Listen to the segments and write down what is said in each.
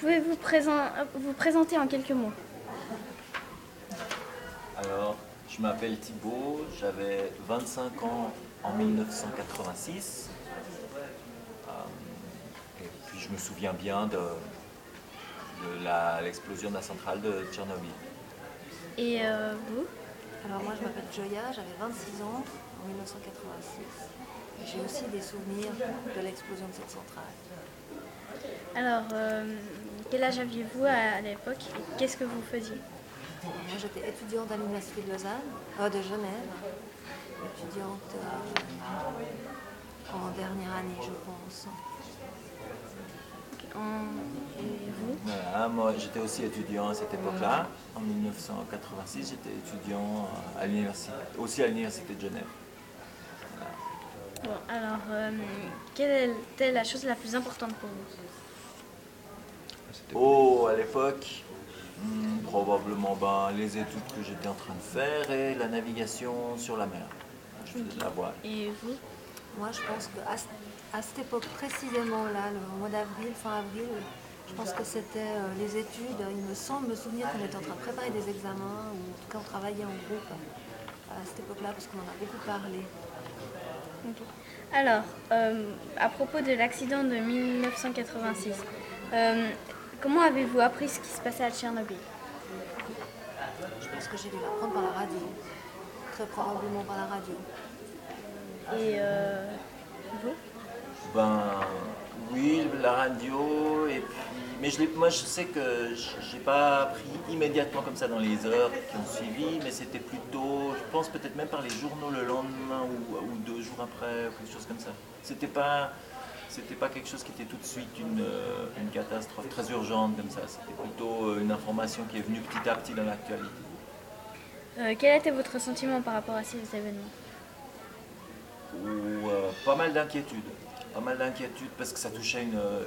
Pouvez-vous présent- vous présenter en quelques mots? Alors, je m'appelle Thibaut, j'avais 25 ans en 1986. Euh, et puis je me souviens bien de, l'explosion de la centrale de Tchernobyl. Et euh, vous? Alors moi je m'appelle Joya, j'avais 26 ans en 1986. Et J'ai aussi des souvenirs de l'explosion de cette centrale. Alors, euh, quel âge aviez-vous à, à l'époque et qu'est-ce que vous faisiez Moi j'étais étudiante à l'université de Lausanne, euh, de Genève, étudiante euh, en dernière année je pense. En- Et vous Voilà, moi j'étais aussi étudiant à cette époque-là. En 1986, j'étais étudiant à l'université, aussi à l'université de Genève. Bon, alors, euh, quelle était la chose la plus importante pour vous Oh, à l'époque, hmm, probablement ben, les études que j'étais en train de faire et la navigation sur la mer. Je faisais de la voile. Et vous? Moi je pense qu'à à cette époque précisément là, le mois d'avril, fin avril, je pense que c'était euh, les études. Il me semble me souvenir qu'on était en train de préparer des examens ou en tout cas on travaillait en groupe à cette époque-là parce qu'on en a beaucoup parlé. Alors, euh, à propos de l'accident de 1986, euh, comment avez-vous appris ce qui se passait à Tchernobyl? Je pense que j'ai dû l'apprendre par la radio. Très probablement par la radio. Et euh, vous? Ben oui, la radio, et puis. Mais je moi je sais que j'ai pas appris immédiatement comme ça dans les heures qui ont suivi, mais c'était plutôt, je pense peut-être même par les journaux le lendemain ou, ou deux jours après, ou quelque chose comme ça. C'était pas. C'était pas quelque chose qui était tout de suite une, euh, une catastrophe très urgente comme ça. C'était plutôt euh, une information qui est venue petit à petit dans l'actualité. Euh, Quel était votre sentiment par rapport à ces événements? Ou euh, pas mal d'inquiétudes. Pas mal d'inquiétudes parce que ça touchait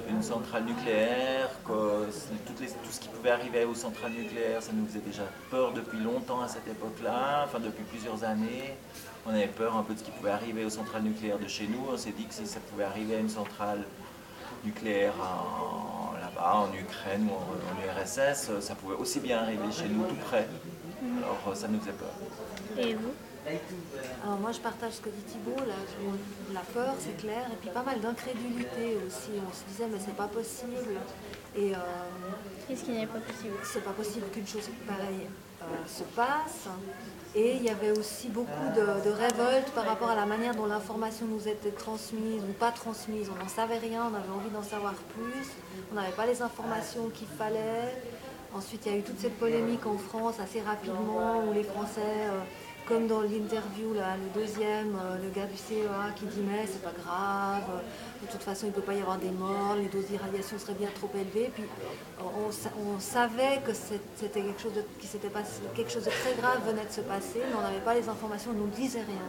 une, centrale nucléaire, que tout ce qui pouvait arriver aux centrales nucléaires, ça nous faisait déjà peur depuis longtemps à cette époque-là, enfin depuis plusieurs années. On avait peur un peu de ce qui pouvait arriver aux centrales nucléaires de chez nous. On s'est dit que si ça pouvait arriver à une centrale nucléaire là-bas, en Ukraine ou en, en URSS, ça pouvait aussi bien arriver chez nous, tout près. Alors ça nous faisait peur. Et vous? Alors moi je partage ce que dit Thibault, là, la peur c'est clair, et puis pas mal d'incrédulité aussi. On se disait mais c'est pas possible. Et euh, Qu'est-ce qui n'est pas possible? c'est pas possible qu'une chose pareille euh, se passe. Et il y avait aussi beaucoup de, de révolte par rapport à la manière dont l'information nous était transmise ou pas transmise. On n'en savait rien, on avait envie d'en savoir plus, on n'avait pas les informations qu'il fallait. Ensuite, il y a eu toute cette polémique en France assez rapidement où les Français, euh, comme dans l'interview, là, le deuxième, euh, le gars du CEA qui dit mais c'est pas grave, de toute façon il ne peut pas y avoir des morts, les doses d'irradiation seraient bien trop élevées. Puis on, sa- on savait que c'était quelque chose de, qui s'était passé, quelque chose de très grave venait de se passer, mais on n'avait pas les informations, on ne nous disait rien.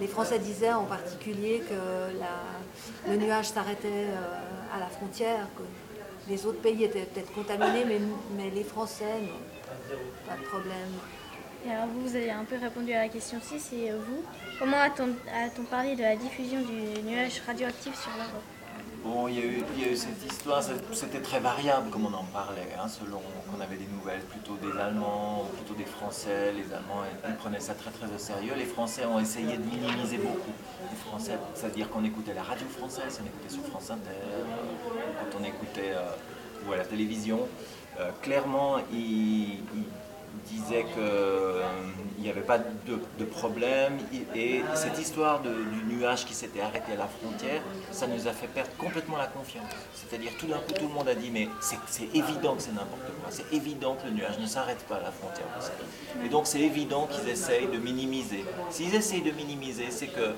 Les Français disaient en particulier que le nuage s'arrêtait euh, à la frontière, que les autres pays étaient peut-être contaminés, mais, mais les Français, non, pas de problème. Alors vous, vous avez un peu répondu à la question 6 et euh, vous Comment a-t-on parlé de la diffusion du nuage radioactif sur l'Europe? Bon, il y, a eu, il y a eu cette histoire, c'était très variable comme on en parlait, hein, selon qu'on avait des nouvelles plutôt des Allemands ou plutôt des Français. Les Allemands, ils prenaient ça très très au sérieux. Les Français ont essayé de minimiser beaucoup. Les Français, c'est-à-dire qu'on écoutait la radio française, on écoutait sur France Inter, euh, quand on écoutait euh, ou à la télévision. euh, clairement, ils disaient qu'il n'y avait pas de, problème. Et cette histoire du nuage qui s'était arrêté à la frontière, ça nous a fait perdre complètement la confiance. C'est-à-dire tout d'un coup, tout le monde a dit, mais c'est évident que c'est n'importe quoi. C'est évident que le nuage ne s'arrête pas à la frontière. Et donc c'est évident qu'ils essayent de minimiser. S'ils essayent de minimiser, c'est que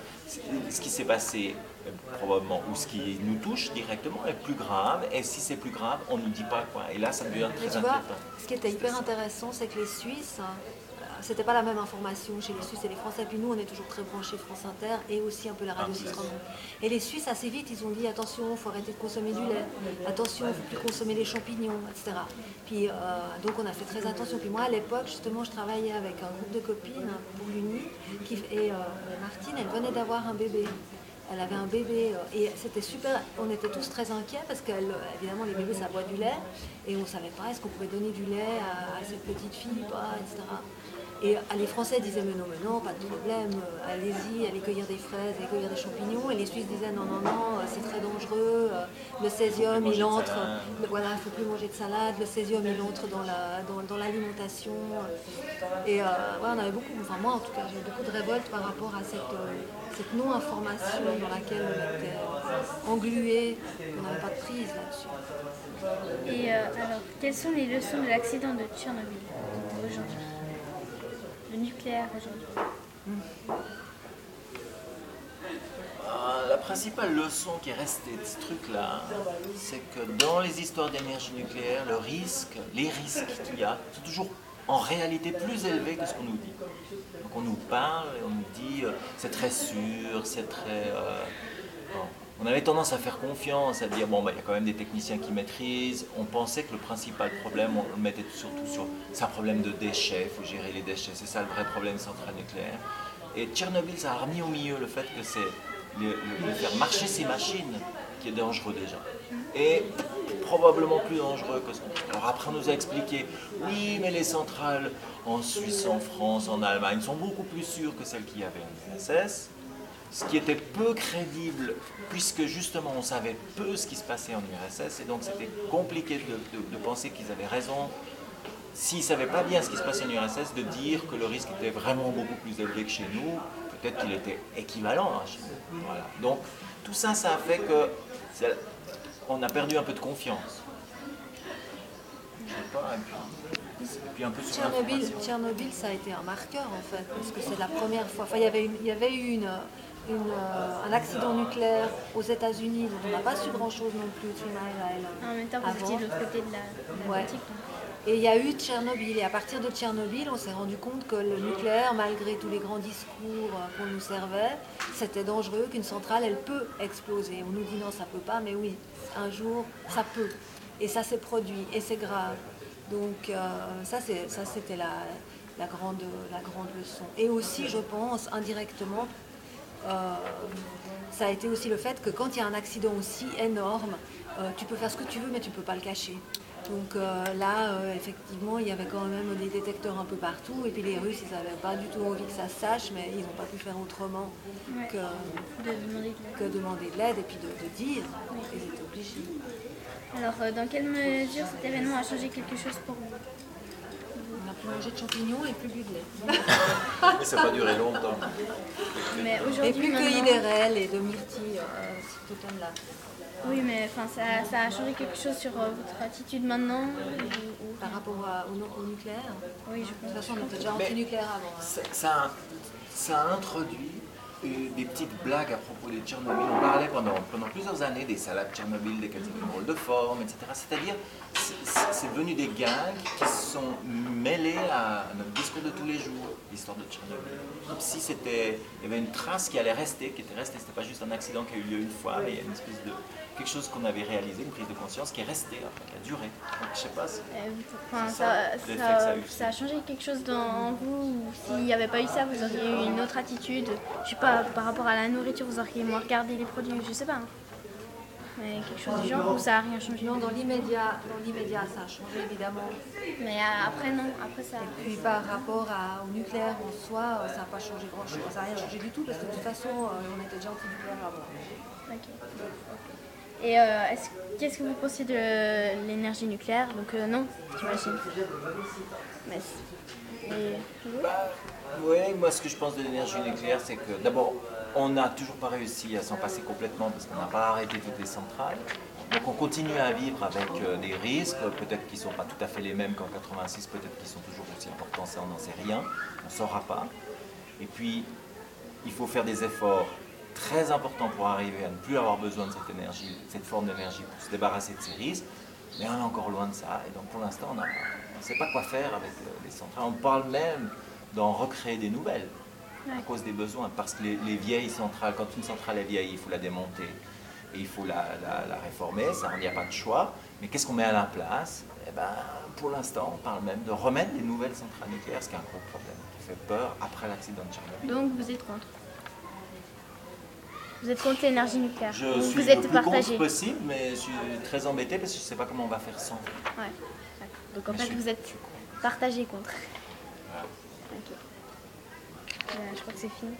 ce qui s'est passé euh, probablement, ou ce qui nous touche directement, est plus grave. Et si c'est plus grave, on ne nous dit pas quoi. Et là, ça devient très inquiétant. ce qui était hyper intéressant, c'est que les Suisses, c'était pas la même information chez les Suisses et les Français. Puis nous, on est toujours très branchés France Inter et aussi un peu la radio Ah, Suisse romande. Et les Suisses, assez vite, ils ont dit attention, il faut arrêter de consommer du lait, attention, il ne faut plus consommer les champignons, etc. Puis euh, donc on a fait très attention. Puis moi, à l'époque, justement, je travaillais avec un groupe de copines pour l'Uni, qui- et euh, Martine, elle venait d'avoir un bébé. elle avait un bébé euh, et c'était super. On était tous très inquiets parce qu'évidemment les bébés ça boit du lait et on savait pas est-ce qu'on pouvait donner du lait à, cette petite fille, pas, etc. Et les Français disaient mais non, mais non, pas de problème, euh, allez-y, allez cueillir des fraises, allez cueillir des champignons. Et les Suisses disaient non, non, non, euh, c'est très dangereux, euh, le césium il entre, voilà, il ne faut plus manger de salade, le césium il entre dans l'alimentation. La, et voilà, on avait beaucoup, enfin moi en tout cas, j'ai eu beaucoup de révolte par rapport à cette, cette non-information dans laquelle on était englué, on n'avait pas de prise là-dessus. Et alors, quelles sont les leçons de l'accident de Tchernobyl aujourd'hui? Nucléaire aujourd'hui ah, La principale leçon qui est restée de ce truc-là, c'est que dans les histoires d'énergie nucléaire, le risque, les risques qu'il y a sont toujours en réalité plus élevés que ce qu'on nous dit. Donc on nous parle et on nous dit euh, c'est très sûr, c'est très... Euh, on avait tendance à faire confiance, à dire bon, bah, il y a quand même des techniciens qui maîtrisent. On pensait que le principal problème, on le mettait surtout sur. C'est un problème de déchets, il faut gérer les déchets, c'est ça le vrai problème des centrales nucléaires. Et Tchernobyl, ça a remis au milieu le fait que c'est le, faire marcher ces machines qui est dangereux déjà. Et probablement plus dangereux que ce qu'on Alors après, on nous a expliqué oui, mais les centrales en Suisse, en France, en Allemagne sont beaucoup plus sûres que celles qui avaient en URSS ce qui était peu crédible, puisque justement on savait peu ce qui se passait en URSS, et donc c'était compliqué de, penser qu'ils avaient raison, s'ils ne savaient pas bien ce qui se passait en URSS, de dire que le risque était vraiment beaucoup plus élevé que chez nous, peut-être qu'il était équivalent à chez nous. Voilà. Donc tout ça, ça a fait que on a perdu un peu de confiance. Je sais pas, et puis, un peu Tchernobyl, Tchernobyl, ça a été un marqueur en fait, parce que c'est la première fois. Enfin, il y avait, il y avait eu une, euh, un accident nucléaire aux États-Unis, dont on n'a pas su grand-chose non plus, En même temps, vous étiez de l'autre côté de la, Et il y a eu Tchernobyl. Et à partir de Tchernobyl, on s'est rendu compte que le nucléaire, malgré tous les grands discours euh, qu'on nous servait, c'était dangereux, qu'une centrale, elle peut exploser. On nous dit non, ça peut pas, mais oui, un jour, ça peut. Et ça s'est produit, et c'est grave. Donc euh, ça, c'était la, la, grande, la grande leçon. Et aussi, je pense, indirectement, ça a été aussi le fait que quand il y a un accident aussi énorme, euh, tu peux faire ce que tu veux, mais tu ne peux pas le cacher. Donc euh, là, effectivement, il y avait quand même des détecteurs un peu partout. Et puis les Russes, ils n'avaient pas du tout envie que ça se sache, mais ils n'ont pas pu faire autrement que, de demander de l'aide et puis de, dire. Ils étaient obligés. Alors, dans quelle mesure cet événement a changé quelque chose pour vous? Manger de champignons et plus bu de lait. Mais ça n'a pas duré longtemps. Mais et plus cueilli d'érelles et de myrtilles euh, cet automne-là. Oui, mais enfin, ça, ça, a changé quelque chose sur euh, votre attitude maintenant Par rapport au, nucléaire Oui, je pense. De toute façon, on était déjà anti-nucléaire avant. Hein. Ça, ça, a introduit des petites blagues à propos des Tchernobyl. On parlait pendant, pendant plusieurs années des salades Tchernobyl, des drôles de forme, etc. C'est-à-dire, c'est devenu des gangs qui sont mêlés à notre discours de tous les jours, l'histoire de Tchernobyl. Comme si c'était, il y avait une trace qui allait rester, qui était restée. C'était pas juste un accident qui a eu lieu une fois, mais il y a une espèce de quelque chose qu'on avait réalisé, une prise de conscience qui est restée, qui a duré. Donc, je sais pas. Euh, ça, a changé quelque chose dans vous. S'il n'y avait pas eu ça, vous auriez eu une autre attitude. Je sais pas, par rapport à la nourriture, vous auriez moins regardé les produits. Je sais pas. Mais quelque chose du genre ou ça n'a rien changé Non, dans l'immédiat, dans l'immédiat, ça a changé évidemment. Mais euh, après non, après ça. Et puis par rapport à, au nucléaire en soi, euh, ça n'a pas changé grand chose. Ça n'a rien changé du tout parce que de toute façon, on était déjà anti-nucléaire avant. Ok. Et euh, qu'est-ce que vous pensez de l'énergie nucléaire? Donc euh, non, j'imagine. Mais, bah, oui, moi ce que je pense de l'énergie nucléaire, c'est que d'abord, on n'a toujours pas réussi à s'en passer complètement parce qu'on n'a pas arrêté toutes les centrales. Donc on continue à vivre avec euh, des risques, peut-être qu'ils ne sont pas tout à fait les mêmes qu'en 86, peut-être qu'ils sont toujours aussi importants, ça on n'en sait rien, on ne saura pas. Et puis, il faut faire des efforts très important pour arriver à ne plus avoir besoin de cette énergie, cette forme d'énergie pour se débarrasser de ces risques, mais on est encore loin de ça. Et donc pour l'instant, on ne sait pas quoi faire avec les centrales. On parle même d'en recréer des nouvelles à cause des besoins, parce que les, vieilles centrales, quand une centrale est vieille, il faut la démonter et il faut la, réformer, ça, il n'y a pas de choix. Mais qu'est-ce qu'on met à la place? Eh ben, Pour l'instant, on parle même de remettre des nouvelles centrales nucléaires, ce qui est un gros problème, qui fait peur après l'accident de Tchernobyl. Donc vous êtes contre? Vous êtes contre l'énergie nucléaire? Je suis vous le êtes plus partagé? contre possible, mais je suis très embêté parce que je ne sais pas comment on va faire sans. Ouais. Donc en Mais fait, je vous êtes partagé contre. Voilà. Ok. Je crois que c'est fini.